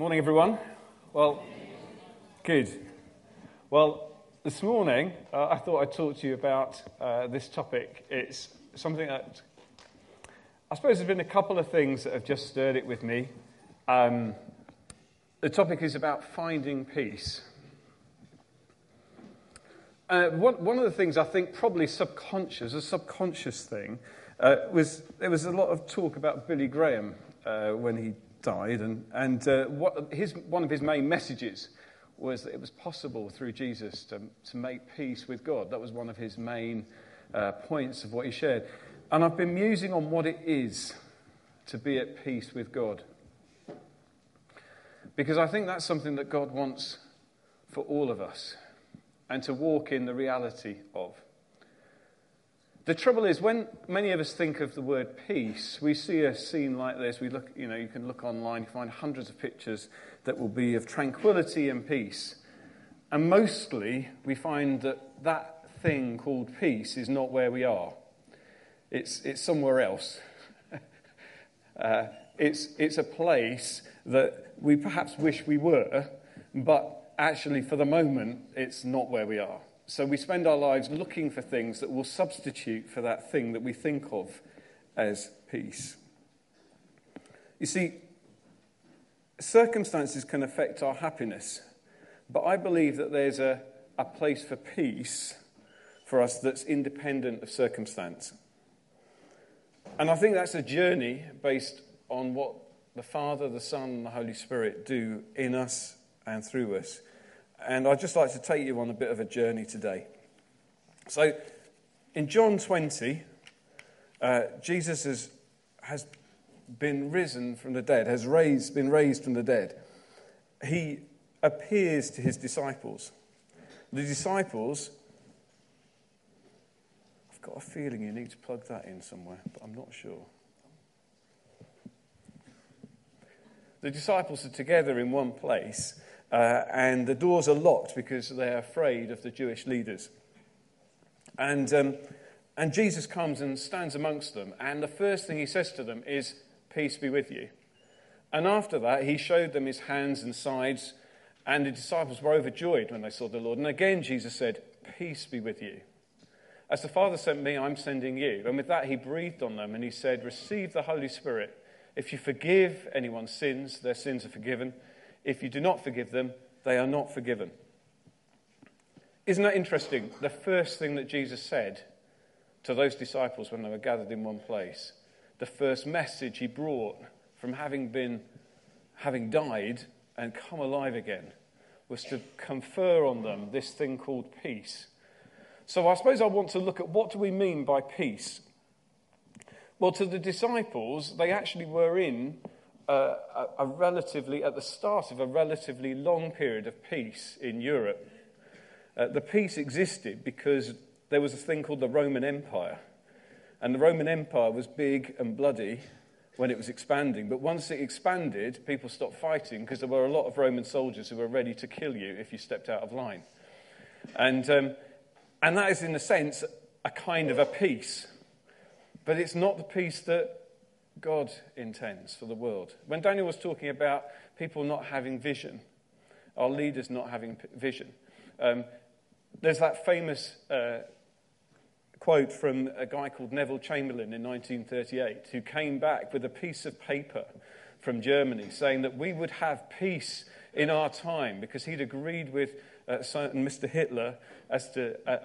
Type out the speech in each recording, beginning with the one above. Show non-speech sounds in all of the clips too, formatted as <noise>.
Morning, everyone. Well, good. Well, this morning uh, I thought I'd talk to you about uh, this topic. It's something that I suppose there's been a couple of things that have just stirred it with me. Um, the topic is about finding peace. Uh, one, one, of the things I think probably subconscious, a subconscious thing, uh, was there was a lot of talk about Billy Graham uh, when he died, and, and uh, what his, one of his main messages was that it was possible through Jesus to, to make peace with God. That was one of his main uh, points of what he shared. And I've been musing on what it is to be at peace with God. Because I think that's something that God wants for all of us and to walk in the reality of. The trouble is, when many of us think of the word peace, we see a scene like this. We look, you know, you can look online, you find hundreds of pictures that will be of tranquility and peace. And mostly, we find that that thing called peace is not where we are, it's, it's somewhere else. <laughs> uh, it's, it's a place that we perhaps wish we were, but actually, for the moment, it's not where we are. So we spend our lives looking for things that will substitute for that thing that we think of as peace. You see, circumstances can affect our happiness, but I believe that there's a, a place for peace for us that's independent of circumstance. And I think that's a journey based on what the Father, the Son, and the Holy Spirit do in us and through us. And I'd just like to take you on a bit of a journey today. So, in John 20, uh, Jesus has, has been risen from the dead, has raised, been raised from the dead. He appears to his disciples. The disciples, I've got a feeling you need to plug that in somewhere, but I'm not sure. The disciples are together in one place uh, and the doors are locked because they're afraid of the Jewish leaders. And, um, and Jesus comes and stands amongst them, and the first thing he says to them is, Peace be with you. And after that, he showed them his hands and sides, and the disciples were overjoyed when they saw the Lord. And again, Jesus said, Peace be with you. As the Father sent me, I'm sending you. And with that, he breathed on them and he said, Receive the Holy Spirit. If you forgive anyone's sins, their sins are forgiven. If you do not forgive them, they are not forgiven. Isn't that interesting? The first thing that Jesus said to those disciples when they were gathered in one place, the first message he brought from having been, having died and come alive again, was to confer on them this thing called peace. So I suppose I want to look at what do we mean by peace? Well, to the disciples, they actually were in a, a, relatively, at the start of a relatively long period of peace in Europe. Uh, the peace existed because there was a thing called the Roman Empire. And the Roman Empire was big and bloody when it was expanding. But once it expanded, people stopped fighting because there were a lot of Roman soldiers who were ready to kill you if you stepped out of line. And, um, and that is, in a sense, a kind of a peace. But it's not the peace that God intends for the world. When Daniel was talking about people not having vision, our leaders not having vision, um, there's that famous uh, quote from a guy called Neville Chamberlain in 1938 who came back with a piece of paper from Germany saying that we would have peace in our time because he'd agreed with uh, certain Mr. Hitler as to a,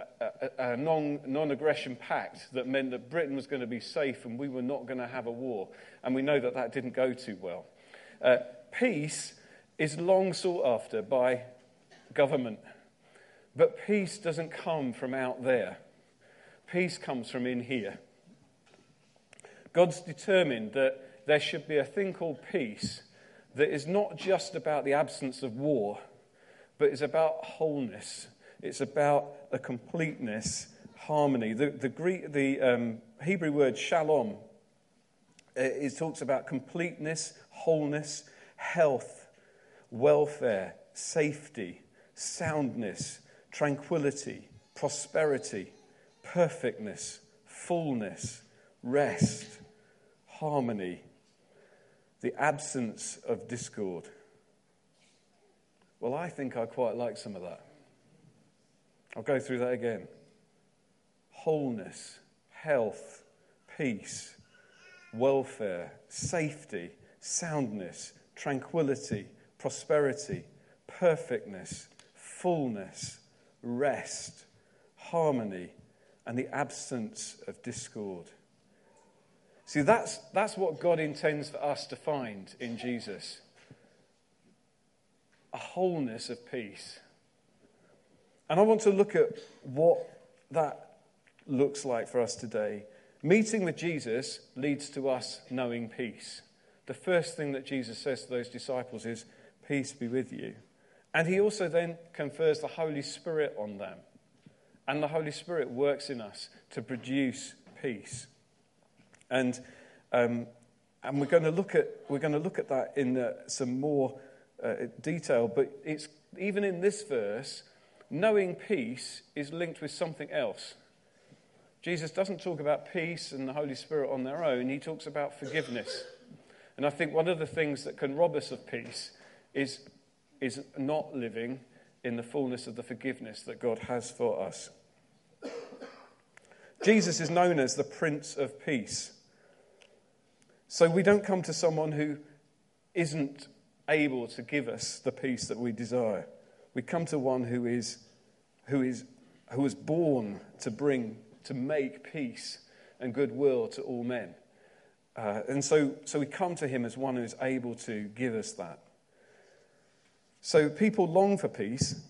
a, a non aggression pact that meant that Britain was going to be safe and we were not going to have a war. And we know that that didn't go too well. Uh, peace is long sought after by government, but peace doesn't come from out there. Peace comes from in here. God's determined that there should be a thing called peace that is not just about the absence of war but it's about wholeness. It's about a completeness, harmony. The, the, Greek, the um, Hebrew word shalom, uh, it talks about completeness, wholeness, health, welfare, safety, soundness, tranquility, prosperity, perfectness, fullness, rest, harmony, the absence of discord. Well, I think I quite like some of that. I'll go through that again. Wholeness, health, peace, welfare, safety, soundness, tranquility, prosperity, perfectness, fullness, rest, harmony, and the absence of discord. See, that's, that's what God intends for us to find in Jesus a wholeness of peace. And I want to look at what that looks like for us today. Meeting with Jesus leads to us knowing peace. The first thing that Jesus says to those disciples is, Peace be with you. And he also then confers the Holy Spirit on them. And the Holy Spirit works in us to produce peace. And, um, and we're, going to look at, we're going to look at that in uh, some more uh, detail. But it's, even in this verse, knowing peace is linked with something else. Jesus doesn't talk about peace and the Holy Spirit on their own, he talks about forgiveness. And I think one of the things that can rob us of peace is, is not living in the fullness of the forgiveness that God has for us. Jesus is known as the Prince of Peace. So we don't come to someone who isn't able to give us the peace that we desire. We come to one who is, who is, who was born to bring, to make peace and goodwill to all men. Uh, and so, so we come to him as one who is able to give us that. So people long for peace,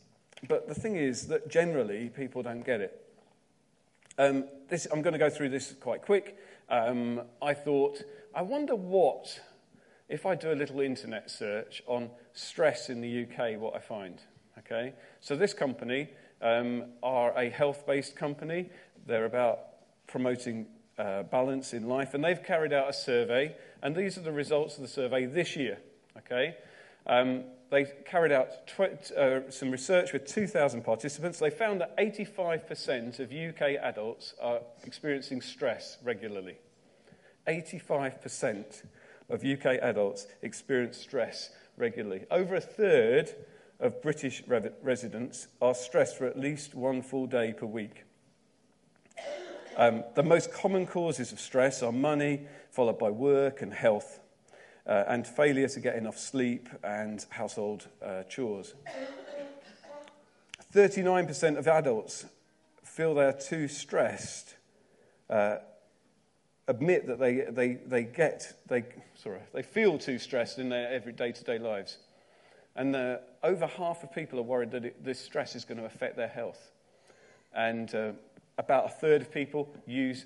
but the thing is that generally people don't get it. Um, this, I'm going to go through this quite quick. Um, I thought, I wonder what, if I do a little internet search on stress in the UK, what I find. Okay? So this company um, are a health-based company. They're about promoting uh, balance in life, and they've carried out a survey, and these are the results of the survey this year. Okay? Um, they carried out tw- uh, some research with 2,000 participants. They found that 85% of UK adults are experiencing stress regularly. 85% of UK adults experience stress regularly. Over a third of British re- residents are stressed for at least one full day per week. Um, the most common causes of stress are money, followed by work and health uh, and failure to get enough sleep and household uh, chores. 39% of adults feel they're too stressed, uh, admit that they, they, they get, they, sorry, they feel too stressed in their every day-to-day lives. And uh, over half of people are worried that it, this stress is going to affect their health. And uh, about a third of people use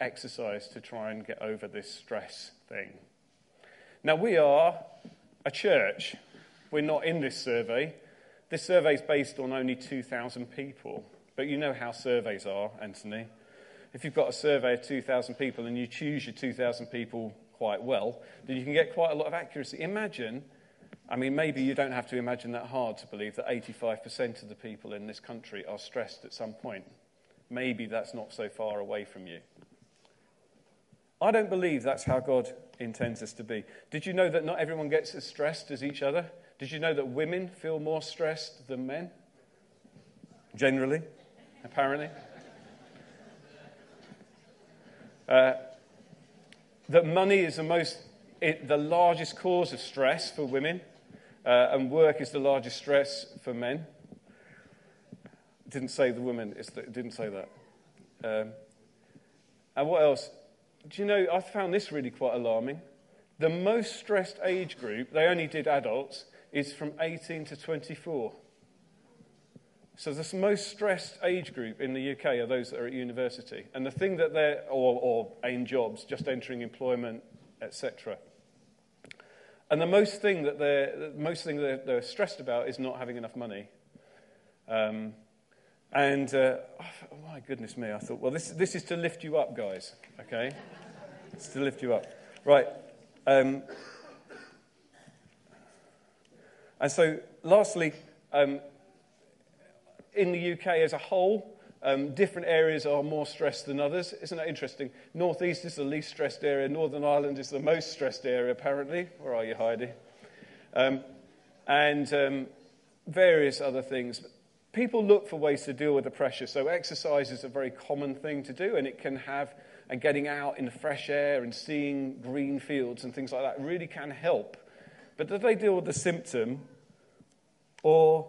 exercise to try and get over this stress thing. Now, we are a church. We're not in this survey. This survey is based on only 2,000 people. But you know how surveys are, Anthony. If you've got a survey of 2,000 people and you choose your 2,000 people quite well, then you can get quite a lot of accuracy. Imagine, I mean, maybe you don't have to imagine that hard to believe that 85% of the people in this country are stressed at some point. Maybe that's not so far away from you. I don't believe that's how God intends us to be. Did you know that not everyone gets as stressed as each other? Did you know that women feel more stressed than men? Generally, apparently. Uh, that money is the most, it, the largest cause of stress for women, uh, and work is the largest stress for men. Didn't say the women, didn't say that. Um, and what else? do you know, I found this really quite alarming. The most stressed age group, they only did adults, is from 18 to 24. So the most stressed age group in the UK are those that are at university. And the thing that they're, or, or in jobs, just entering employment, etc. And the most thing that they're, the most thing they're, they're stressed about is not having enough money. Um, and uh, oh, my goodness me, I thought, well, this, this is to lift you up, guys, okay? it's to lift you up. Right. Um, and so, lastly, um, in the UK as a whole, um, different areas are more stressed than others. Isn't that interesting? Northeast is the least stressed area. Northern Ireland is the most stressed area, apparently. Where are you, Heidi? Um, and um, various other things. People look for ways to deal with the pressure. So, exercise is a very common thing to do, and it can have, and getting out in the fresh air and seeing green fields and things like that really can help. But do they deal with the symptom, or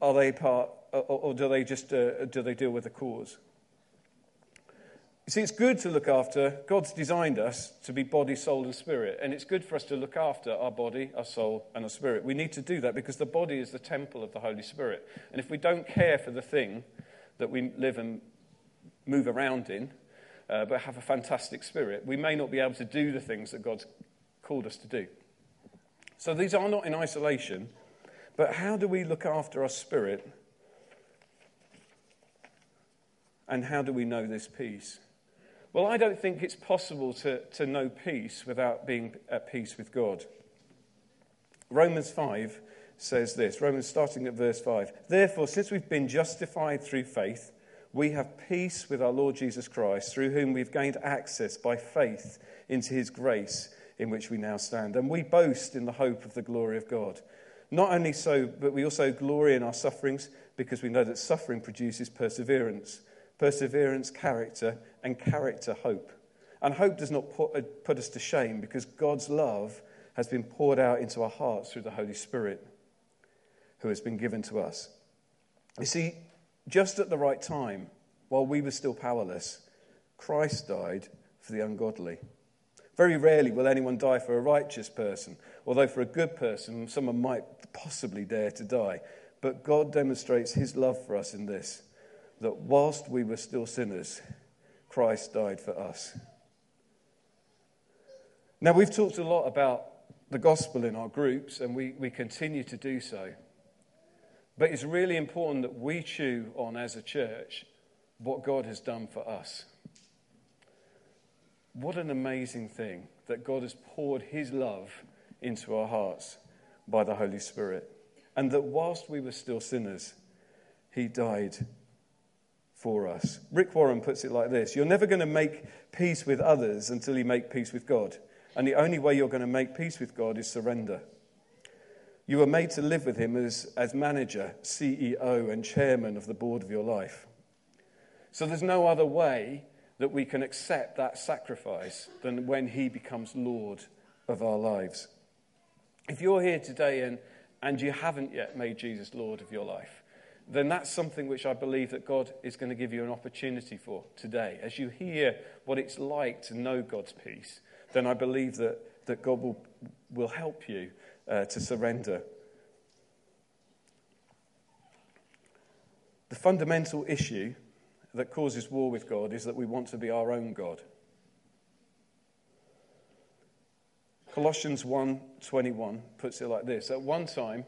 are they part, or, or do they just uh, do they deal with the cause? You see, it's good to look after, God's designed us to be body, soul, and spirit. And it's good for us to look after our body, our soul, and our spirit. We need to do that because the body is the temple of the Holy Spirit. And if we don't care for the thing that we live and move around in, uh, but have a fantastic spirit, we may not be able to do the things that God's called us to do. So these are not in isolation, but how do we look after our spirit? And how do we know this peace? Well, I don't think it's possible to, to know peace without being at peace with God. Romans 5 says this Romans starting at verse 5. Therefore, since we've been justified through faith, we have peace with our Lord Jesus Christ, through whom we've gained access by faith into his grace in which we now stand. And we boast in the hope of the glory of God. Not only so, but we also glory in our sufferings because we know that suffering produces perseverance perseverance, character, and character, hope. And hope does not put, uh, put us to shame because God's love has been poured out into our hearts through the Holy Spirit who has been given to us. You see, just at the right time, while we were still powerless, Christ died for the ungodly. Very rarely will anyone die for a righteous person, although for a good person, someone might possibly dare to die. But God demonstrates his love for us in this that whilst we were still sinners, Christ died for us. Now, we've talked a lot about the gospel in our groups, and we, we continue to do so. But it's really important that we chew on as a church what God has done for us. What an amazing thing that God has poured his love into our hearts by the Holy Spirit. And that whilst we were still sinners, he died for us. Rick Warren puts it like this You're never going to make peace with others until you make peace with God. And the only way you're going to make peace with God is surrender. You were made to live with Him as, as manager, CEO, and chairman of the board of your life. So there's no other way that we can accept that sacrifice than when He becomes Lord of our lives. If you're here today and, and you haven't yet made Jesus Lord of your life, then that's something which I believe that God is going to give you an opportunity for today. As you hear what it's like to know God's peace, then I believe that, that God will, will help you uh, to surrender. The fundamental issue that causes war with God is that we want to be our own God. Colossians 1:21 puts it like this: At one time,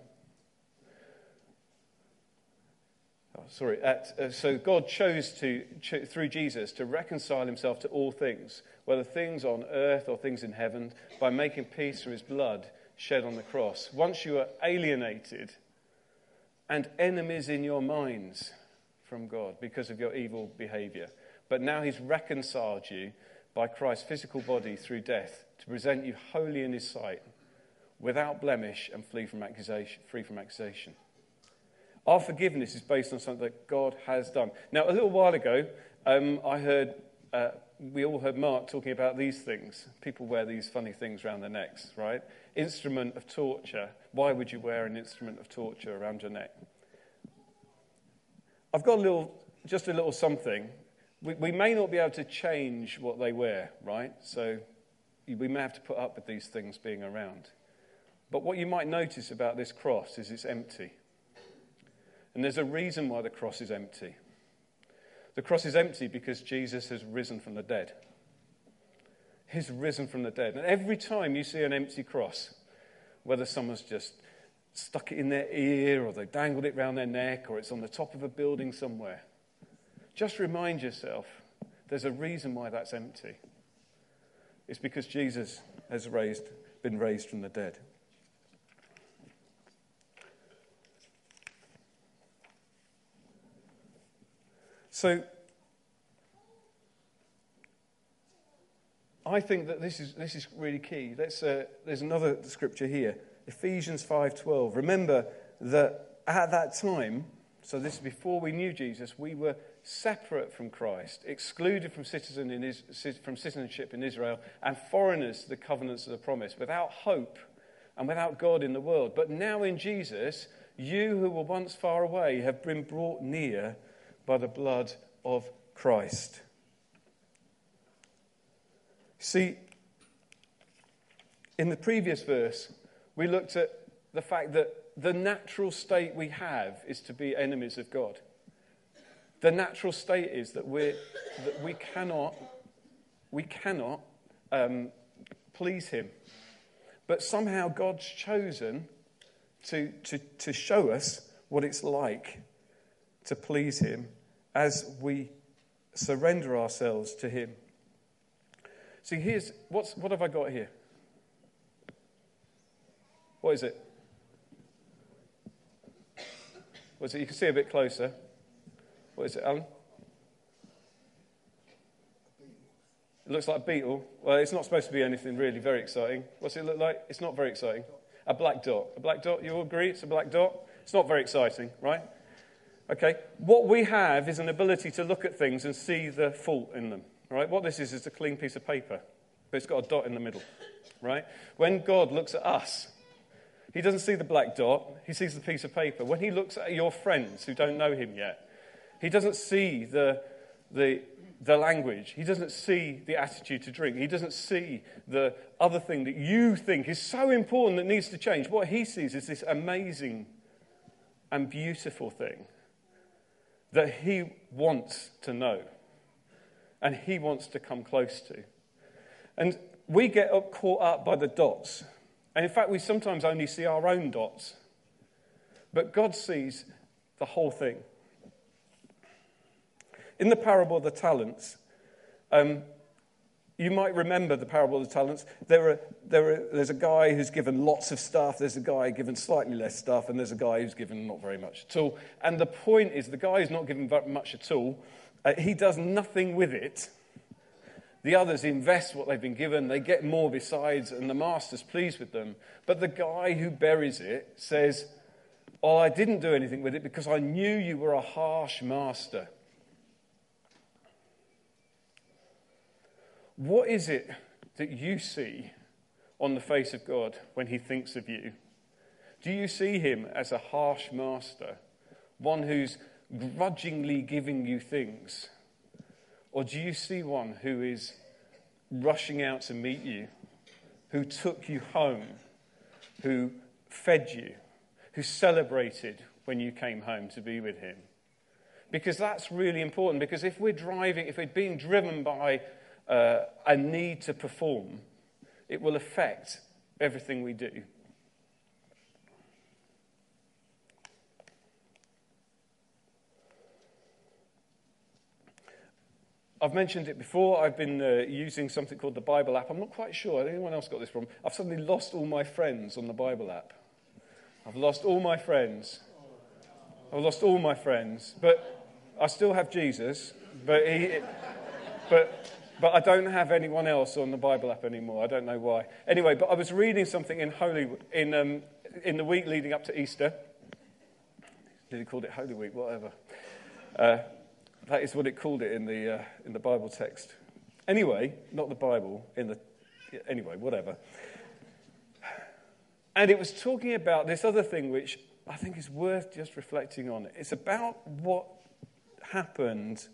Oh, sorry. At, uh, so God chose to, cho- through Jesus, to reconcile himself to all things, whether things on earth or things in heaven, by making peace through his blood shed on the cross. Once you were alienated and enemies in your minds from God because of your evil behavior. But now he's reconciled you by Christ's physical body through death to present you holy in his sight, without blemish and free from accusation. Free from accusation. Our forgiveness is based on something that God has done. Now, a little while ago, um, I heard, uh, we all heard Mark talking about these things. People wear these funny things around their necks, right? Instrument of torture. Why would you wear an instrument of torture around your neck? I've got a little, just a little something. We, we may not be able to change what they wear, right? So we may have to put up with these things being around. But what you might notice about this cross is it's empty. And there's a reason why the cross is empty. The cross is empty because Jesus has risen from the dead. He's risen from the dead. And every time you see an empty cross, whether someone's just stuck it in their ear or they dangled it round their neck or it's on the top of a building somewhere, just remind yourself there's a reason why that's empty. It's because Jesus has raised, been raised from the dead. So, I think that this is, this is really key. Let's, uh, there's another scripture here Ephesians 5:12. Remember that at that time, so this is before we knew Jesus, we were separate from Christ, excluded from, citizen in, from citizenship in Israel, and foreigners to the covenants of the promise, without hope and without God in the world. But now in Jesus, you who were once far away have been brought near by the blood of Christ. See, in the previous verse, we looked at the fact that the natural state we have is to be enemies of God. The natural state is that, we that we cannot, we cannot um, please Him. But somehow God's chosen to, to, to show us what it's like to please Him as we surrender ourselves to Him. See, here's what's, what have I got here? What is it? What is it? You can see a bit closer. What is it, Alan? It looks like a beetle. Well, it's not supposed to be anything really very exciting. What's it look like? It's not very exciting. A black dot. A black dot, you all agree? It's a black dot? It's not very exciting, right? Okay. What we have is an ability to look at things and see the fault in them, right? What this is is a clean piece of paper, but it's got a dot in the middle, right? When God looks at us, he doesn't see the black dot, he sees the piece of paper. When he looks at your friends who don't know him yet, he doesn't see the, the, the language. He doesn't see the attitude to drink. He doesn't see the other thing that you think is so important that needs to change. What he sees is this amazing and beautiful thing that he wants to know and he wants to come close to. And we get up, caught up by the dots. And in fact, we sometimes only see our own dots. But God sees the whole thing. In the parable of the talents, um, you might remember the parable of the talents. There are, there are, there's a guy who's given lots of stuff, there's a guy given slightly less stuff, and there's a guy who's given not very much at all. And the point is, the guy who's not given much at all, uh, he does nothing with it. The others invest what they've been given, they get more besides, and the master's pleased with them. But the guy who buries it says, Oh, I didn't do anything with it because I knew you were a harsh master. What is it that you see on the face of God when he thinks of you? Do you see him as a harsh master, one who's grudgingly giving you things? Or do you see one who is rushing out to meet you, who took you home, who fed you, who celebrated when you came home to be with him? Because that's really important. Because if we're driving, if we're being driven by uh, a need to perform, it will affect everything we do. I've mentioned it before. I've been uh, using something called the Bible app. I'm not quite sure. Anyone else got this problem? I've suddenly lost all my friends on the Bible app. I've lost all my friends. I've lost all my friends. But I still have Jesus. But he. But but I don't have anyone else on the Bible app anymore. I don't know why. Anyway, but I was reading something in Holy in um, in the week leading up to Easter. Did he called it Holy Week? Whatever. Uh, that is what it called it in the uh, in the Bible text. Anyway, not the Bible. In the anyway, whatever. And it was talking about this other thing, which I think is worth just reflecting on. It's about what happened,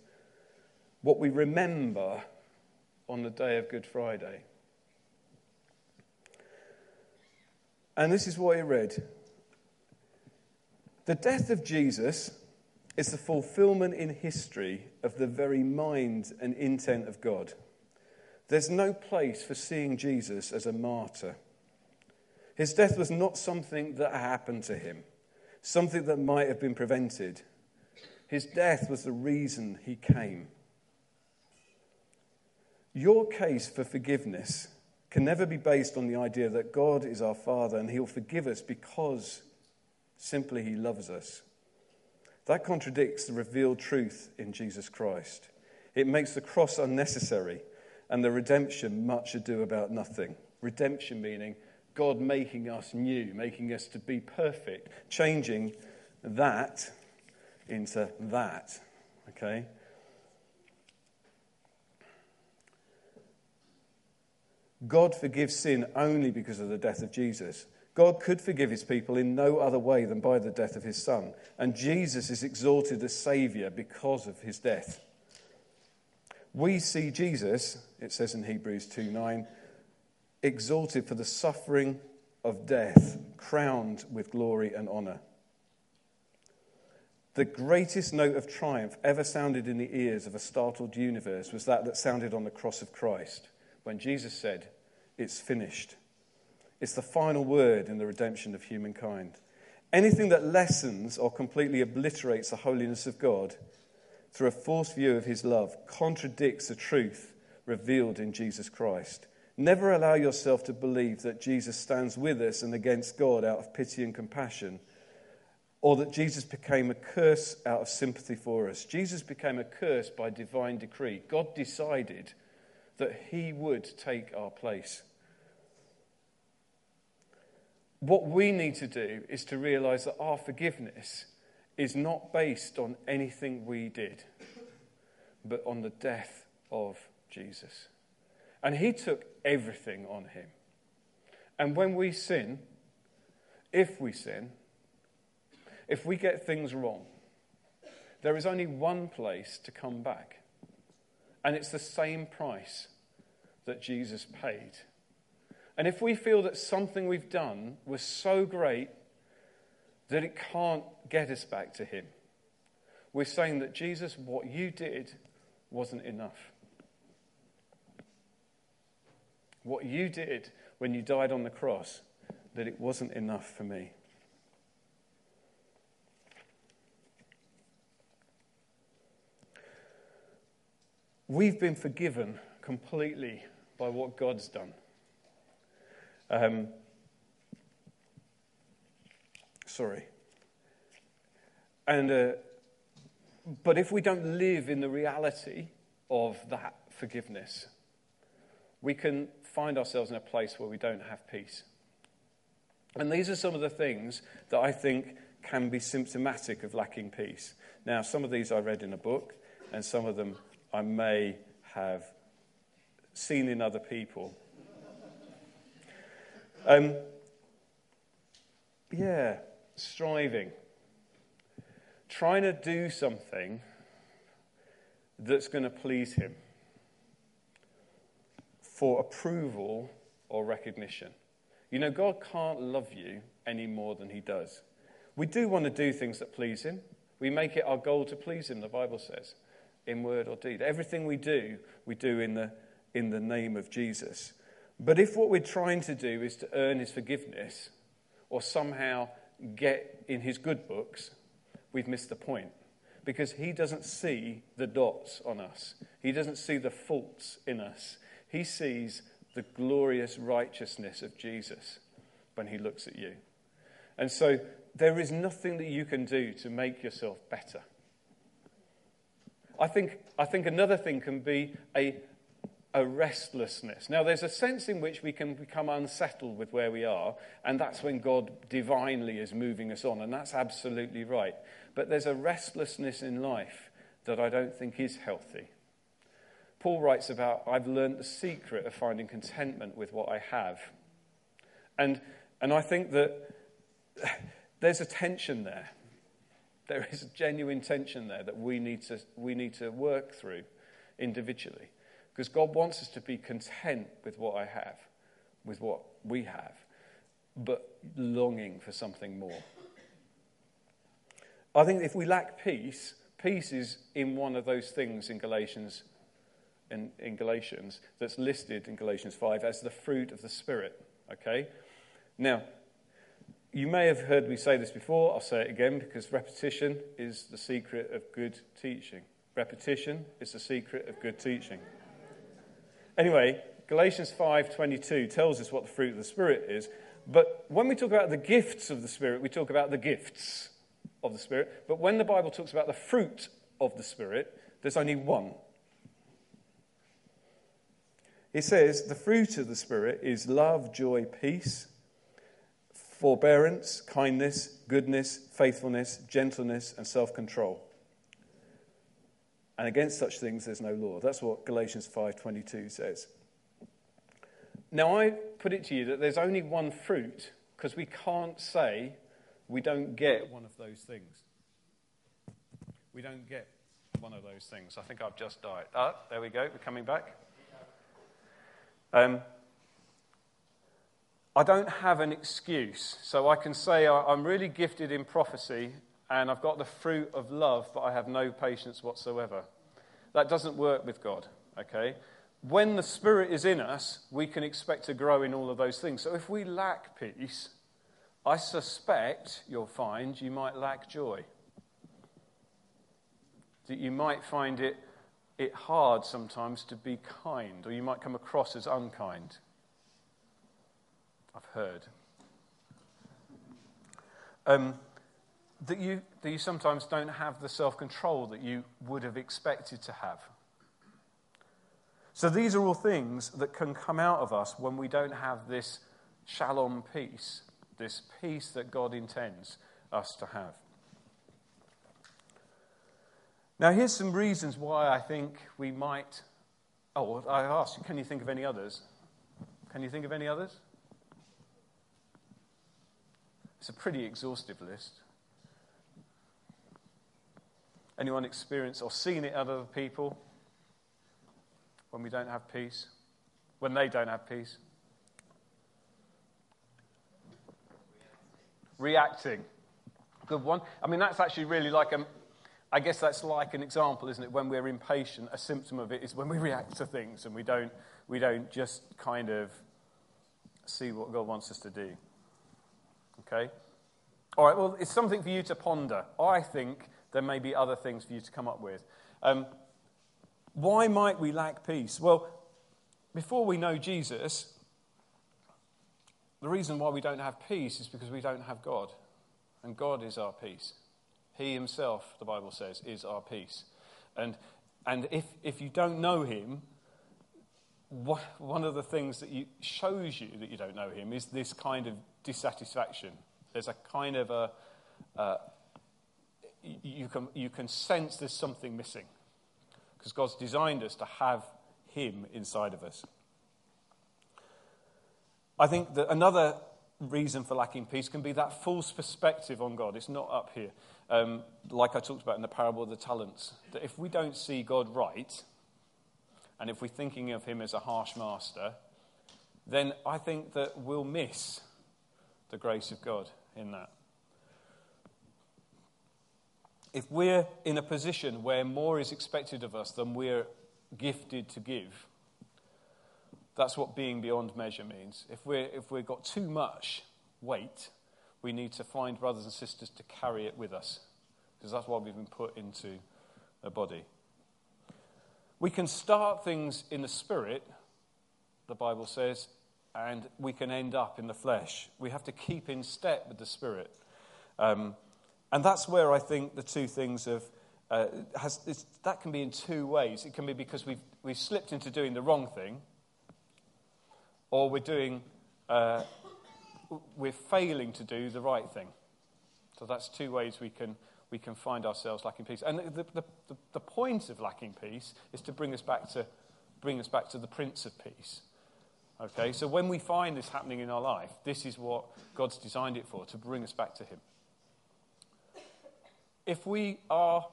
what we remember on the day of Good Friday. And this is what he read The death of Jesus is the fulfillment in history of the very mind and intent of God. There's no place for seeing Jesus as a martyr. His death was not something that happened to him, something that might have been prevented. His death was the reason he came. Your case for forgiveness can never be based on the idea that God is our Father and He'll forgive us because simply He loves us. That contradicts the revealed truth in Jesus Christ. It makes the cross unnecessary and the redemption much ado about nothing. Redemption meaning God making us new, making us to be perfect, changing that into that. Okay? God forgives sin only because of the death of Jesus. God could forgive his people in no other way than by the death of his son. And Jesus is exalted as Saviour because of his death. We see Jesus, it says in Hebrews 2 9, exalted for the suffering of death, crowned with glory and honour. The greatest note of triumph ever sounded in the ears of a startled universe was that that sounded on the cross of Christ when Jesus said, It's finished. It's the final word in the redemption of humankind. Anything that lessens or completely obliterates the holiness of God through a false view of his love contradicts the truth revealed in Jesus Christ. Never allow yourself to believe that Jesus stands with us and against God out of pity and compassion, or that Jesus became a curse out of sympathy for us. Jesus became a curse by divine decree. God decided that he would take our place. What we need to do is to realize that our forgiveness is not based on anything we did, but on the death of Jesus. And he took everything on him. And when we sin, if we sin, if we get things wrong, there is only one place to come back. And it's the same price that Jesus paid. And if we feel that something we've done was so great that it can't get us back to Him, we're saying that Jesus, what you did wasn't enough. what you did when you died on the cross, that it wasn't enough for me. We've been forgiven completely by what God's done. Um, sorry. And, uh, but if we don't live in the reality of that forgiveness, we can find ourselves in a place where we don't have peace. And these are some of the things that I think can be symptomatic of lacking peace. Now, some of these I read in a book, and some of them I may have seen in other people. Um, yeah, striving. Trying to do something that's going to please Him for approval or recognition. You know, God can't love you any more than He does. We do want to do things that please Him. We make it our goal to please Him, the Bible says, in word or deed. Everything we do, we do in the, in the name of Jesus. But if what we're trying to do is to earn His forgiveness or somehow get in His good books, we've missed the point. Because He doesn't see the dots on us, He doesn't see the faults in us. He sees the glorious righteousness of Jesus when he looks at you. And so there is nothing that you can do to make yourself better. I think, I think another thing can be a, a restlessness. Now, there's a sense in which we can become unsettled with where we are, and that's when God divinely is moving us on, and that's absolutely right. But there's a restlessness in life that I don't think is healthy. Paul writes about, I've learned the secret of finding contentment with what I have. And, and I think that <sighs> there's a tension there. There is a genuine tension there that we need to, we need to work through individually. Because God wants us to be content with what I have, with what we have, but longing for something more. I think if we lack peace, peace is in one of those things in Galatians in, in Galatians that's listed in Galatians 5 as the fruit of the Spirit. Okay? Now, you may have heard me say this before. I'll say it again because repetition is the secret of good teaching. Repetition is the secret of good teaching. Anyway, Galatians 5:22 tells us what the fruit of the spirit is, but when we talk about the gifts of the spirit, we talk about the gifts of the spirit, but when the Bible talks about the fruit of the spirit, there's only one. He says the fruit of the Spirit is love, joy, peace, forbearance, kindness, goodness, faithfulness, gentleness, and self control. And against such things there's no law. That's what Galatians 5:22 says. Now I put it to you that there's only one fruit because we can't say we don't get one of those things. We don't get one of those things. I think I've just died. Ah, there we go. We're coming back. Um, I don't have an excuse. So I can say I'm really gifted in prophecy and I've got the fruit of love, but I have no patience whatsoever. That doesn't work with God, okay? When the Spirit is in us, we can expect to grow in all of those things. So if we lack peace, I suspect you'll find you might lack joy. That you might find it, it hard sometimes to be kind, or you might come across as unkind. I've heard. Um, that you, that you sometimes don't have the self control that you would have expected to have. So these are all things that can come out of us when we don't have this shalom peace, this peace that God intends us to have. Now, here's some reasons why I think we might. Oh, I asked, can you think of any others? Can you think of any others? It's a pretty exhaustive list. Anyone experienced or seen it other people when we don't have peace? When they don't have peace? Reacting. Good one. I mean, that's actually really like a. I guess that's like an example, isn't it? When we're impatient, a symptom of it is when we <laughs> react to things and we don't, we don't just kind of see what God wants us to do. Okay? All right, well, it's something for you to ponder. I think there may be other things for you to come up with. Um, why might we lack peace? Well, before we know Jesus, the reason why we don't have peace is because we don't have God. And God is our peace. He himself, the Bible says, is our peace. And, and if, if you don't know him, one of the things that you, shows you that you don't know him is this kind of dissatisfaction. There's a kind of a, uh, you, can, you can sense there's something missing because God's designed us to have him inside of us. I think that another reason for lacking peace can be that false perspective on God. It's not up here. Um, like I talked about in the parable of the talents, that if we don't see God right, and if we're thinking of him as a harsh master, then I think that we'll miss the grace of God in that. If we're in a position where more is expected of us than we're gifted to give, that's what being beyond measure means. If, we're, if we've got too much weight, we need to find brothers and sisters to carry it with us, because that's why we've been put into a body. We can start things in the spirit, the Bible says, and we can end up in the flesh. We have to keep in step with the spirit. Um, and that's where I think the two things have. Uh, has, that can be in two ways. It can be because we've, we've slipped into doing the wrong thing, or we're doing, uh, we're failing to do the right thing. So that's two ways we can, we can find ourselves lacking peace. And the, the, the, the point of lacking peace is to bring us back to, bring us back to the Prince of Peace. Okay, so when we find this happening in our life, this is what God's designed it for, to bring us back to Him. If we are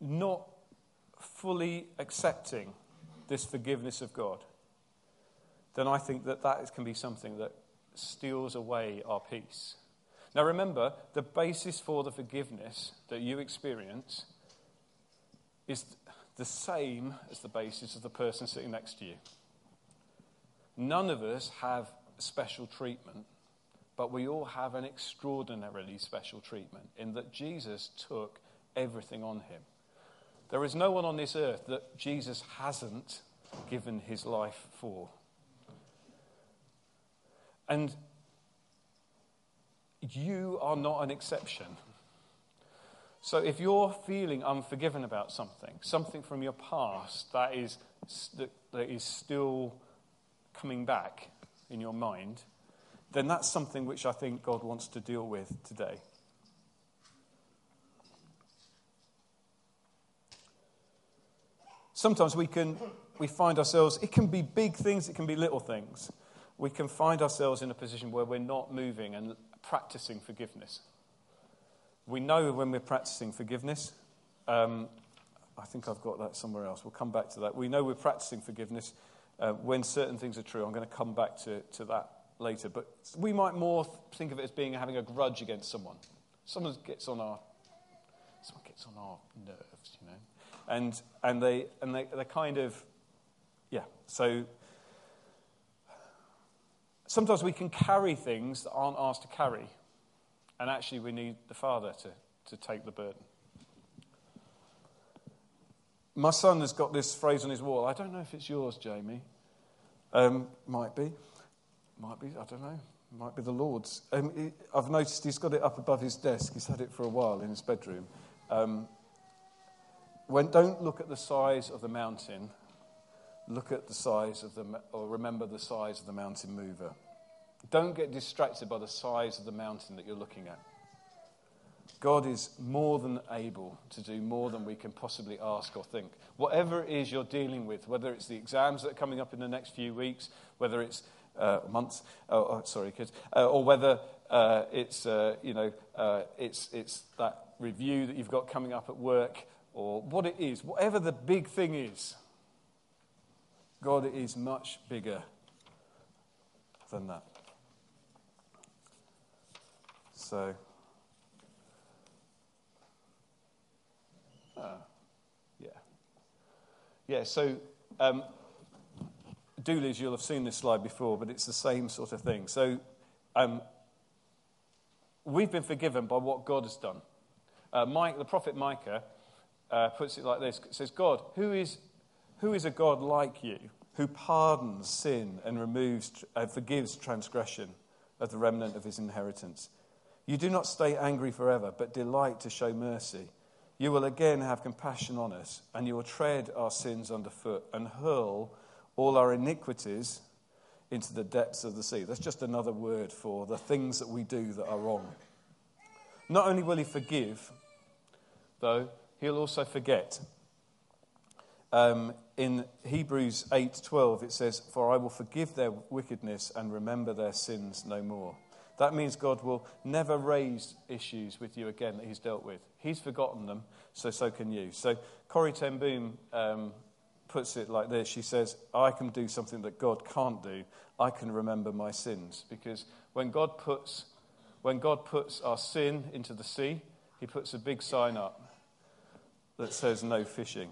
not fully accepting this forgiveness of God, then I think that that can be something that steals away our peace. Now, remember, the basis for the forgiveness that you experience is the same as the basis of the person sitting next to you. None of us have special treatment, but we all have an extraordinarily special treatment in that Jesus took everything on him. There is no one on this earth that Jesus hasn't given his life for. And you are not an exception. So if you're feeling unforgiven about something, something from your past that is, that, that is still coming back in your mind, then that's something which I think God wants to deal with today. Sometimes we can we find ourselves, it can be big things, it can be little things. We can find ourselves in a position where we're not moving and practicing forgiveness. We know when we're practicing forgiveness. Um, I think I've got that somewhere else. We'll come back to that. We know we're practicing forgiveness uh, when certain things are true. I'm going to come back to, to that later. But we might more think of it as being having a grudge against someone. Someone gets on our, someone gets on our nerves, you know. And, and, they, and they, they're kind of, yeah. So sometimes we can carry things that aren't asked to carry. And actually, we need the Father to, to take the burden. My son has got this phrase on his wall. I don't know if it's yours, Jamie. Um, might be. Might be. I don't know. Might be the Lord's. Um, he, I've noticed he's got it up above his desk. He's had it for a while in his bedroom. Um, when, don't look at the size of the mountain. Look at the size of the, or remember the size of the mountain mover. Don't get distracted by the size of the mountain that you're looking at. God is more than able to do more than we can possibly ask or think. Whatever it is you're dealing with, whether it's the exams that are coming up in the next few weeks, whether it's uh, months, oh, oh, sorry, kids, uh, or whether uh, it's, uh, you know, uh, it's, it's that review that you've got coming up at work, or what it is, whatever the big thing is, God is much bigger than that. So, uh, yeah. Yeah, so um, Doolies, you'll have seen this slide before, but it's the same sort of thing. So, um, we've been forgiven by what God has done. Uh, Mike, the prophet Micah uh, puts it like this it says, God, who is, who is a God like you, who pardons sin and removes, uh, forgives transgression of the remnant of his inheritance? You do not stay angry forever, but delight to show mercy. You will again have compassion on us, and you will tread our sins underfoot and hurl all our iniquities into the depths of the sea. That's just another word for the things that we do that are wrong. Not only will he forgive, though, he'll also forget. Um, in Hebrews 8:12 it says, "For I will forgive their wickedness and remember their sins no more." That means God will never raise issues with you again that He's dealt with. He's forgotten them, so so can you. So Corrie Ten Boom um, puts it like this. She says, "I can do something that God can't do. I can remember my sins because when God puts when God puts our sin into the sea, He puts a big sign up that says no fishing.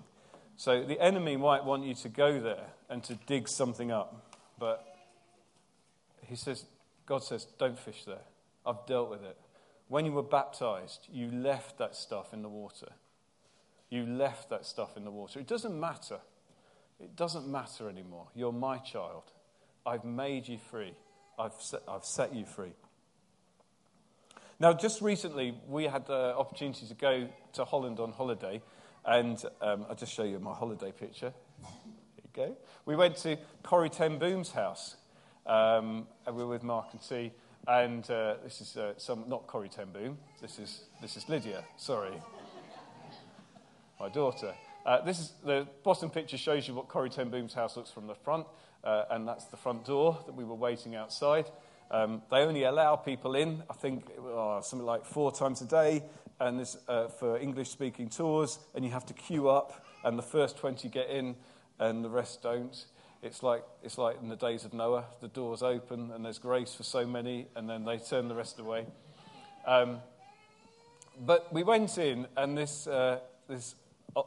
So the enemy might want you to go there and to dig something up, but he says, God says, don't fish there. I've dealt with it. When you were baptized, you left that stuff in the water. You left that stuff in the water. It doesn't matter. It doesn't matter anymore. You're my child. I've made you free. I've set, I've set you free. Now, just recently, we had the opportunity to go to Holland on holiday, and um, I'll just show you my holiday picture. Here you go. We went to Corrie Ten Boom's house, um, and we're with Mark and T. And uh, this is uh, some, not Corrie Ten Boom. This is, this is Lydia. Sorry. My daughter. Uh, this is, the bottom picture shows you what Corrie Ten Boom's house looks from the front. Uh, and that's the front door that we were waiting outside. Um, they only allow people in, I think, oh, something like four times a day, and this, uh, for English speaking tours, and you have to queue up, and the first 20 get in, and the rest don't. It's like, it's like in the days of Noah the doors open and there's grace for so many, and then they turn the rest away. Um, but we went in, and this, uh, this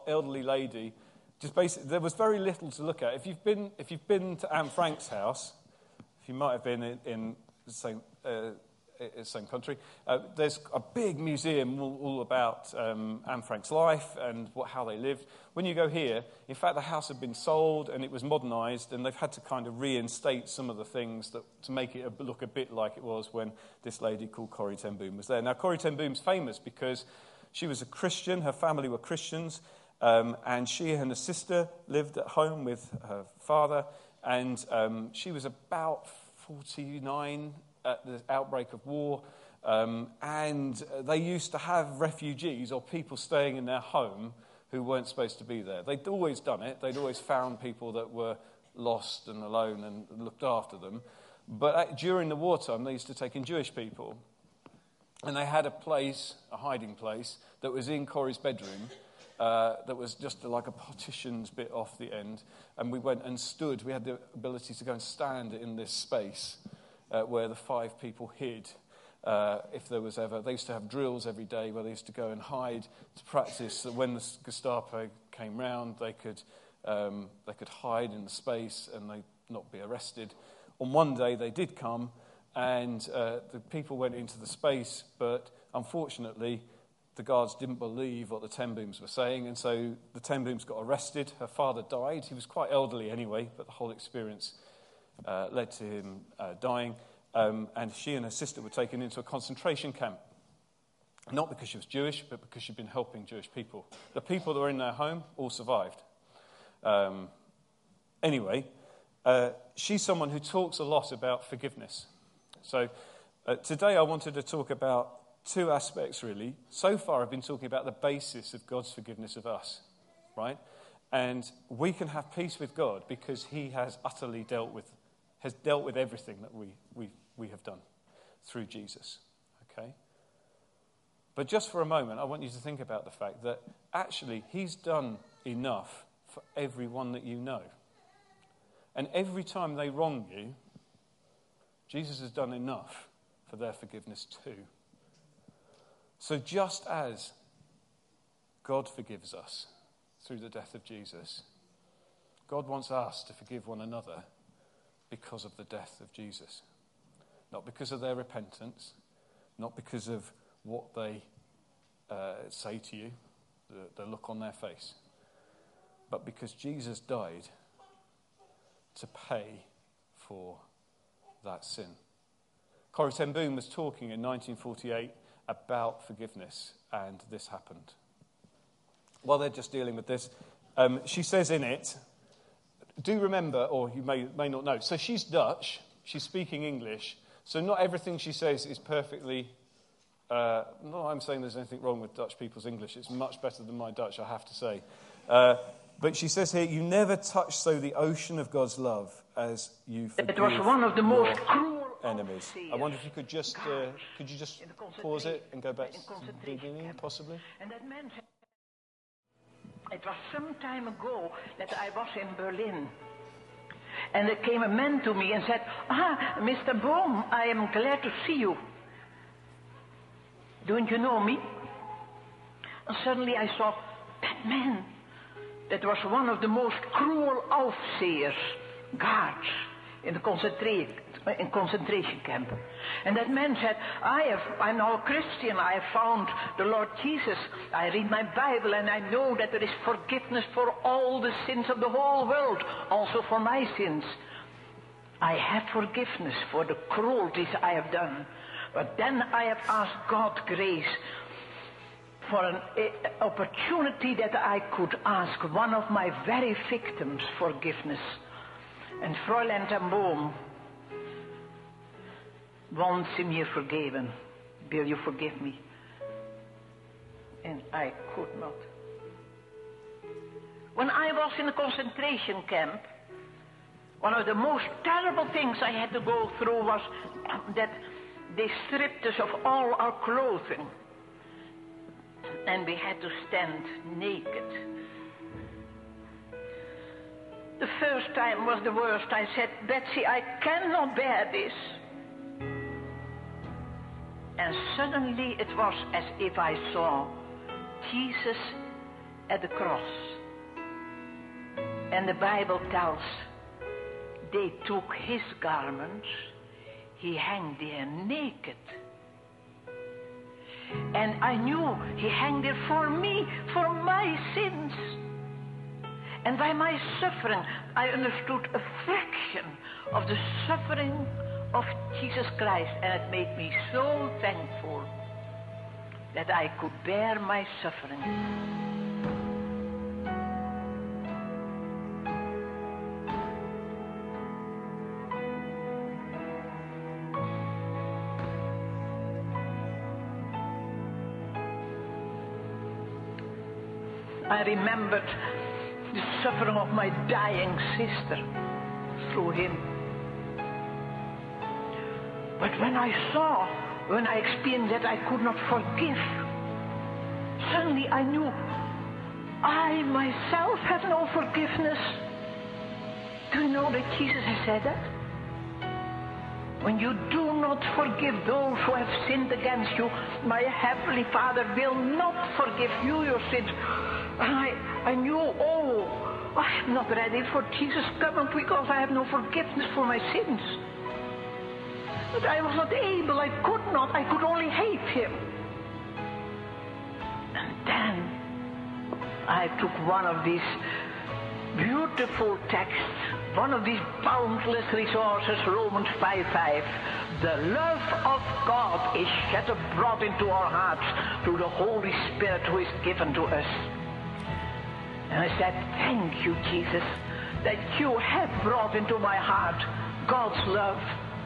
elderly lady just basically, there was very little to look at. If you've been, if you've been to Anne Frank's house, if you might have been in, in St. same country. Uh, there's a big museum all, all about um, Anne Frank's life and what, how they lived. When you go here, in fact, the house had been sold and it was modernized, and they've had to kind of reinstate some of the things that, to make it look a bit like it was when this lady called Corrie Ten Boom was there. Now, Corrie Ten Boom's famous because she was a Christian, her family were Christians, um, and she and her sister lived at home with her father, and um, she was about 49 at the outbreak of war. Um, and they used to have refugees or people staying in their home who weren't supposed to be there. They'd always done it. They'd always found people that were lost and alone and looked after them. But at, during the wartime, they used to take in Jewish people. And they had a place, a hiding place, that was in Corrie's bedroom uh, that was just like a partitions bit off the end. And we went and stood. We had the ability to go and stand in this space uh, where the five people hid. Uh, if there was ever, they used to have drills every day where they used to go and hide to practice that when the Gestapo came round, they could, um, they could hide in the space and they not be arrested. On one day, they did come, and uh, the people went into the space, but unfortunately, the guards didn't believe what the ten booms were saying, and so the ten booms got arrested. Her father died. He was quite elderly anyway, but the whole experience uh, led to him uh, dying. Um, and she and her sister were taken into a concentration camp. Not because she was Jewish, but because she'd been helping Jewish people. The people that were in their home all survived. Um, anyway, uh, she's someone who talks a lot about forgiveness. So uh, today I wanted to talk about two aspects, really. So far, I've been talking about the basis of God's forgiveness of us, right? And we can have peace with God because He has utterly dealt with, has dealt with everything that we, we, we have done through Jesus, okay? But just for a moment, I want you to think about the fact that actually He's done enough for everyone that you know. And every time they wrong you, Jesus has done enough for their forgiveness too. So, just as God forgives us through the death of Jesus, God wants us to forgive one another because of the death of Jesus. Not because of their repentance, not because of what they uh, say to you, the, the look on their face, but because Jesus died to pay for that sin. Corrie ten Boom was talking in 1948 about forgiveness, and this happened. While they're just dealing with this, um, she says in it, do remember, or you may, may not know, so she's Dutch, she's speaking English, so not everything she says is perfectly. Uh, not I'm saying there's anything wrong with Dutch people's English, it's much better than my Dutch, I have to say. Uh, but she says here, you never touch so the ocean of God's love as you forgive. It was one of the most cruel enemies. I wonder if you could just uh, could you just pause it and go back to the beginning, possibly? It was some time ago that I was in Berlin. And there came a man to me and said, Ah, Mr. Bohm, I am glad to see you. Don't you know me? And suddenly I saw that man. That was one of the most cruel overseers, guards, in the concentration in concentration camp. And that man said, I have, I'm now a Christian. I have found the Lord Jesus. I read my Bible and I know that there is forgiveness for all the sins of the whole world, also for my sins. I have forgiveness for the cruelties I have done. But then I have asked God grace for an uh, opportunity that I could ask one of my very victims forgiveness. And Fräulein ten Boom once in me forgiven. Will you forgive me? And I could not. When I was in a concentration camp, one of the most terrible things I had to go through was that they stripped us of all our clothing. And we had to stand naked. The first time was the worst. I said, Betsie, I cannot bear this. And suddenly it was as if I saw Jesus at the cross. And the Bible tells they took his garments, he hung there naked. And I knew he hung there for me, for my sins. And by my suffering, I understood a fraction of the suffering of Jesus Christ. And it made me so thankful that I could bear my suffering. I remembered the suffering of my dying sister through him. But when I saw, when I experienced that I could not forgive, suddenly I knew I myself have no forgiveness. Do you know that Jesus has said that? When you do not forgive those who have sinned against you, my heavenly Father will not forgive you your sins. I, I knew, oh, I am not ready for Jesus' coming because I have no forgiveness for my sins. But I was not able, I could not, I could only hate him. And then I took one of these beautiful texts, one of these boundless resources, Romans 5:5. The love of God is shed abroad into our hearts through the Holy Spirit who is given to us. And I said, Thank you, Jesus, that you have brought into my heart God's love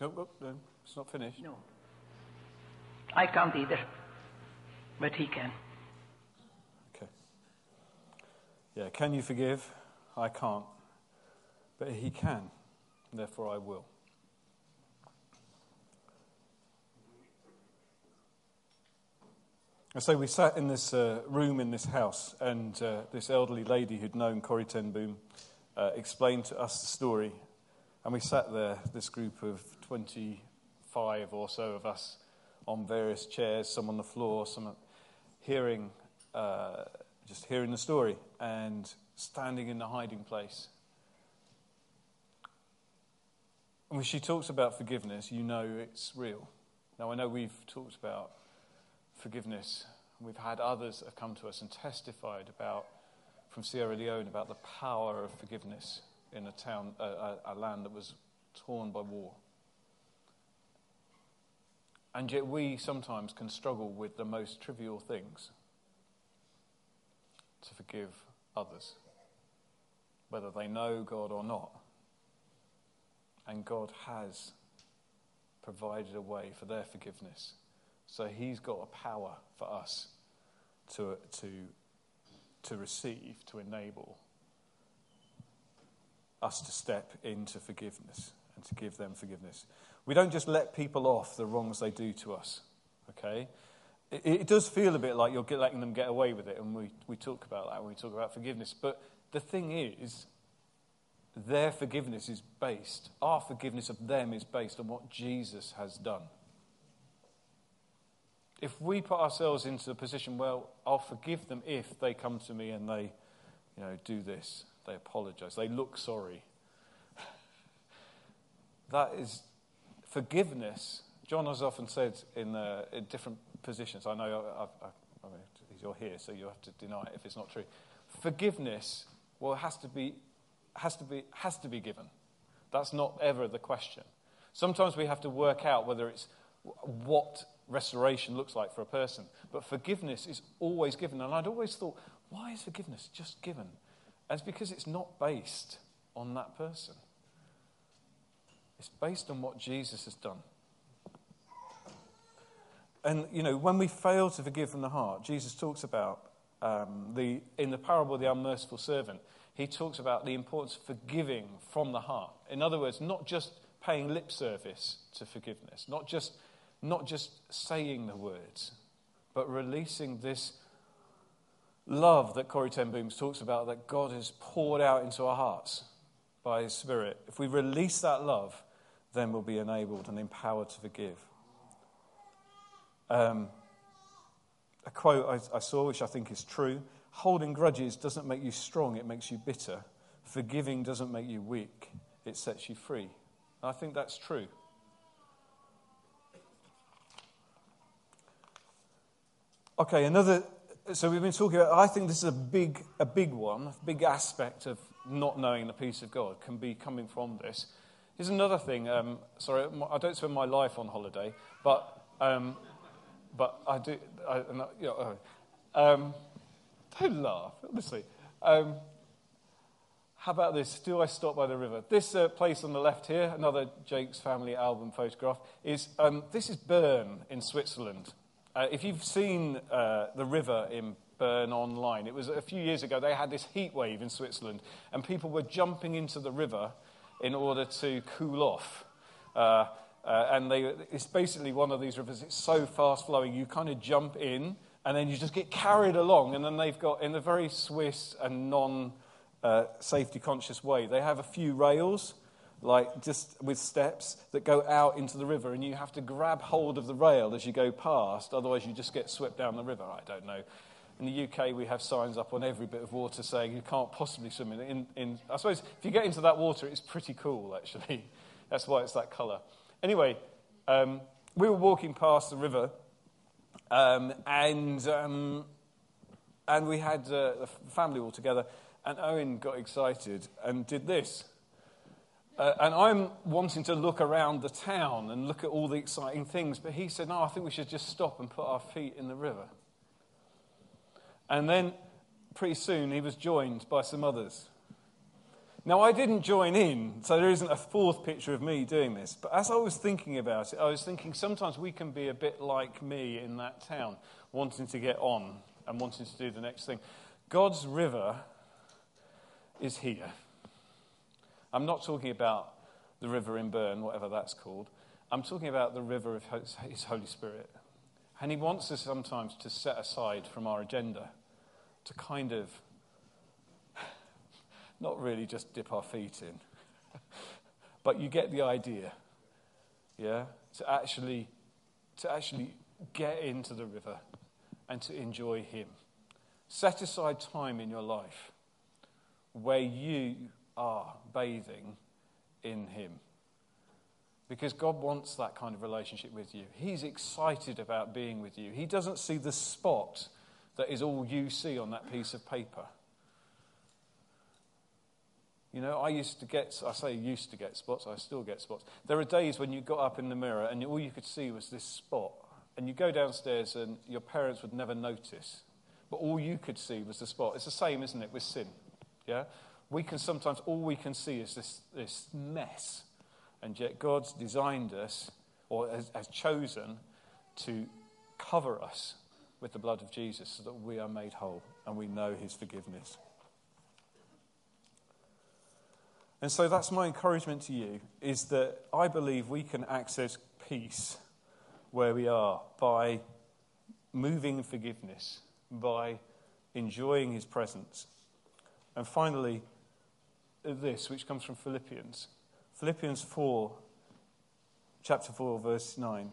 Go, go, no, it's not finished. No. I can't either. But he can. Okay. Yeah, can you forgive? I can't. But he can. Therefore, I will. And so we sat in this uh, room in this house, and uh, this elderly lady who'd known Corrie ten Boom uh, explained to us the story. And we sat there, this group of 25 or so of us, on various chairs, some on the floor, some hearing, uh, just hearing the story, and standing in the hiding place. And when she talks about forgiveness, you know it's real. Now, I know we've talked about forgiveness. We've had others that have come to us and testified about, from Sierra Leone, about the power of forgiveness in a town, a, a, land that was torn by war. And yet, we sometimes can struggle with the most trivial things to forgive others, whether they know God or not. And God has provided a way for their forgiveness. So He's got a power for us to, to, to receive, to enable us to step into forgiveness and to give them forgiveness. We don't just let people off the wrongs they do to us, okay? It, it does feel a bit like you're letting them get away with it, and we, we talk about that when we talk about forgiveness. But the thing is, their forgiveness is based, our forgiveness of them is based on what Jesus has done. If we put ourselves into the position, well, I'll forgive them if they come to me and they, you know, do this, they apologize, they look sorry. That is forgiveness. John has often said in, uh, in different positions, I know I, I, I mean, you're here, so you have to deny it if it's not true. Forgiveness, well, has to be, has to be, has to be given. That's not ever the question. Sometimes we have to work out whether it's what restoration looks like for a person. But forgiveness is always given. And I'd always thought, why is forgiveness just given? It's because it's not based on that person, it's based on what Jesus has done. And, you know, when we fail to forgive from the heart, Jesus talks about um, the, in the parable of the unmerciful servant, he talks about the importance of forgiving from the heart. In other words, not just paying lip service to forgiveness, not just, not just saying the words, but releasing this love that Corrie ten Boom talks about that God has poured out into our hearts by His Spirit. If we release that love, then we'll be enabled and empowered to forgive. Um, a quote I, I saw, which I think is true holding grudges doesn't make you strong, it makes you bitter. Forgiving doesn't make you weak, it sets you free. I think that's true. Okay, another. So we've been talking about. I think this is a big, a big one, a big aspect of not knowing the peace of God can be coming from this. Here's another thing. Um, sorry, I don't spend my life on holiday, but um, but I do. I, you know, uh, um, don't laugh, honestly. Um, how about this? Do I stop by the river? This uh, place on the left here, another Jake's family album photograph, is um, this is Bern in Switzerland. Uh, if you've seen uh, the river in Bern online, it was a few years ago. They had this heat wave in Switzerland, and people were jumping into the river in order to cool off. Uh, uh, and they, it's basically one of these rivers. It's so fast flowing, you kind of jump in, and then you just get carried along. And then they've got, in a very Swiss and non uh, safety conscious way, they have a few rails like just with steps that go out into the river, and you have to grab hold of the rail as you go past, otherwise, you just get swept down the river. I don't know. In the UK, we have signs up on every bit of water saying you can't possibly swim in. in, in I suppose if you get into that water, it's pretty cool, actually. <laughs> That's why it's that colour. Anyway, um, we were walking past the river, um, and, um, and we had uh, the family all together, and Owen got excited and did this. Uh, and I'm wanting to look around the town and look at all the exciting things, but he said, No, I think we should just stop and put our feet in the river. And then pretty soon he was joined by some others. Now, I didn't join in, so there isn't a fourth picture of me doing this. But as I was thinking about it, I was thinking sometimes we can be a bit like me in that town, wanting to get on and wanting to do the next thing. God's river is here. I'm not talking about the river in Bern, whatever that's called. I'm talking about the river of His Holy Spirit. And He wants us sometimes to set aside from our agenda to kind of <laughs> not really just dip our feet in, <laughs> but you get the idea. Yeah? To actually, to actually get into the river and to enjoy Him. Set aside time in your life where you are bathing in Him. Because God wants that kind of relationship with you. He's excited about being with you. He doesn't see the spot that is all you see on that piece of paper. You know, I used to get, I say used to get spots, I still get spots. There are days when you got up in the mirror and all you could see was this spot. And you go downstairs and your parents would never notice. But all you could see was the spot. It's the same, isn't it, with sin? Yeah? We can sometimes, all we can see is this, this mess. And yet God's designed us, or has, has chosen, to cover us with the blood of Jesus so that we are made whole and we know his forgiveness. And so that's my encouragement to you is that I believe we can access peace where we are by moving forgiveness, by enjoying his presence. And finally, this, which comes from Philippians. Philippians 4, chapter 4, verse 9.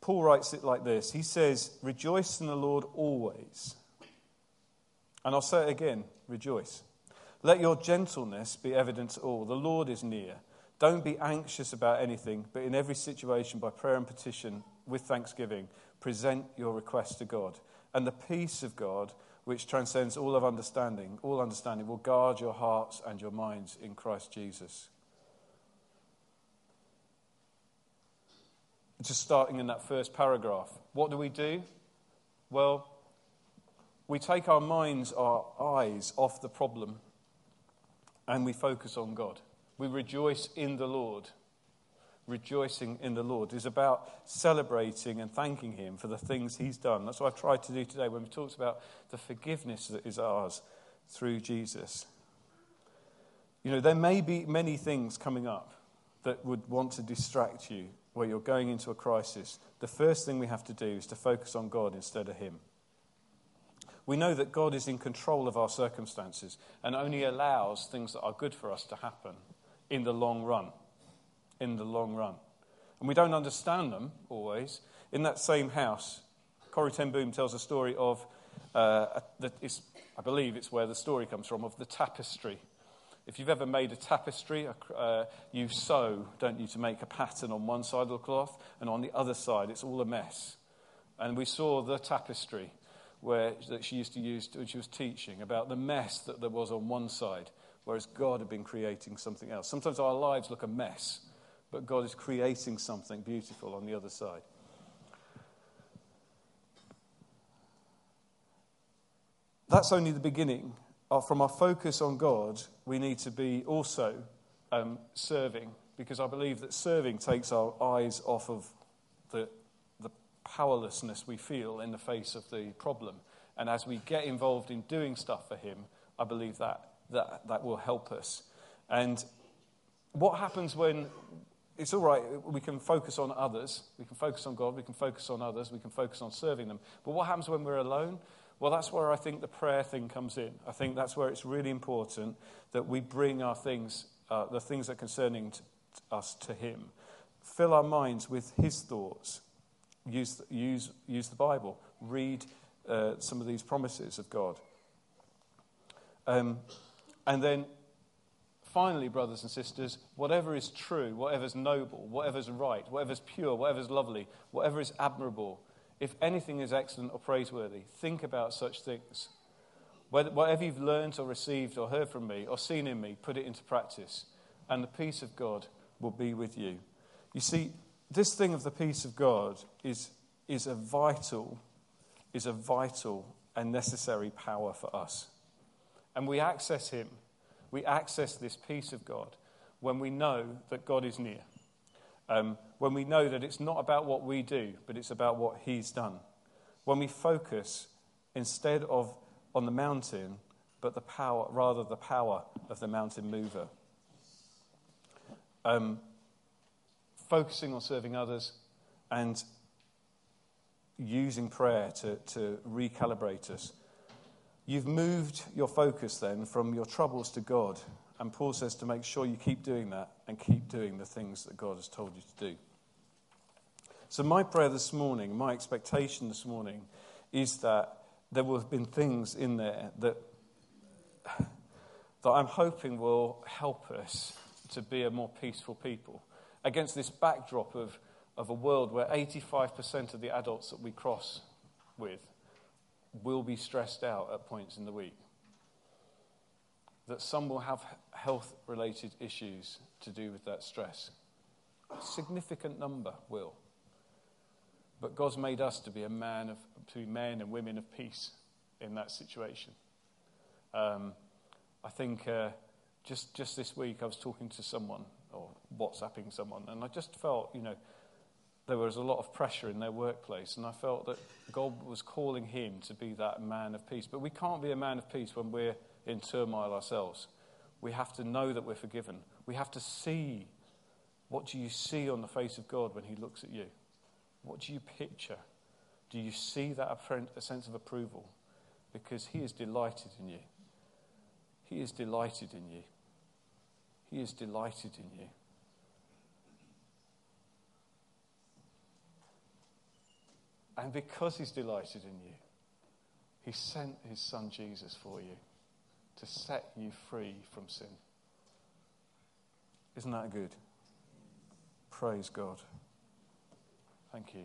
Paul writes it like this He says, Rejoice in the Lord always. And I'll say it again rejoice. Let your gentleness be evident to all. The Lord is near. Don't be anxious about anything, but in every situation, by prayer and petition, with thanksgiving, present your requests to God. And the peace of God, which transcends all of understanding, all understanding, will guard your hearts and your minds in Christ Jesus. Just starting in that first paragraph. What do we do? Well, we take our minds, our eyes off the problem, and we focus on God. We rejoice in the Lord rejoicing in the Lord is about celebrating and thanking Him for the things He's done. That's what I've tried to do today when we talked about the forgiveness that is ours through Jesus. You know, there may be many things coming up that would want to distract you where you're going into a crisis. The first thing we have to do is to focus on God instead of Him. We know that God is in control of our circumstances and only allows things that are good for us to happen in the long run in the long run. And we don't understand them always. In that same house, Corrie ten Boom tells a story of, uh, I believe it's where the story comes from, of the tapestry If you've ever made a tapestry, uh, you sew, don't you, to make a pattern on one side of the cloth, and on the other side, it's all a mess. And we saw the tapestry where, that she used to use when she was teaching about the mess that there was on one side, whereas God had been creating something else. Sometimes our lives look a mess, but God is creating something beautiful on the other side. That's only the beginning. Uh, from our focus on God, we need to be also um, serving, because I believe that serving takes our eyes off of the, the powerlessness we feel in the face of the problem. And as we get involved in doing stuff for Him, I believe that, that, that will help us. And what happens when it's all right, we can focus on others, we can focus on God, we can focus on others, we can focus on serving them. But what happens when we're alone? Well, that's where I think the prayer thing comes in. I think that's where it's really important that we bring our things, uh, the things that are concerning to us, to Him. Fill our minds with His thoughts. Use, use, use the Bible. Read uh, some of these promises of God. Um, and then finally, brothers and sisters, whatever is true, whatever is noble, whatever is right, whatever is pure, whatever is lovely, whatever is admirable, if anything is excellent or praiseworthy, think about such things. Whatever you've learned or received or heard from me or seen in me, put it into practice, and the peace of God will be with you. You see, this thing of the peace of God is, is a vital, is a vital and necessary power for us. And we access Him, we access this peace of God when we know that God is near. Um, when we know that it's not about what we do, but it's about what He's done. When we focus instead of on the mountain, but the power, rather the power of the mountain mover. Um, focusing on serving others and using prayer to, to recalibrate us. You've moved your focus then from your troubles to God. And Paul says to make sure you keep doing that and keep doing the things that God has told you to do. So, my prayer this morning, my expectation this morning, is that there will have been things in there that, that I'm hoping will help us to be a more peaceful people against this backdrop of, of a world where 85% of the adults that we cross with will be stressed out at points in the week. That some will have health related issues to do with that stress. A significant number will. But God's made us to be a man of, to be men and women of peace in that situation. Um, I think uh, just, just this week I was talking to someone or WhatsApping someone, and I just felt, you know, there was a lot of pressure in their workplace, and I felt that God was calling him to be that man of peace. But we can't be a man of peace when we're in turmoil ourselves. We have to know that we're forgiven. We have to see what do you see on the face of God when he looks at you? What do you picture? Do you see that a sense of approval? Because He is delighted in you. He is delighted in you. He is delighted in you. And because He's delighted in you, He sent His Son Jesus for you to set you free from sin. Isn't that good? Praise God. Thank you.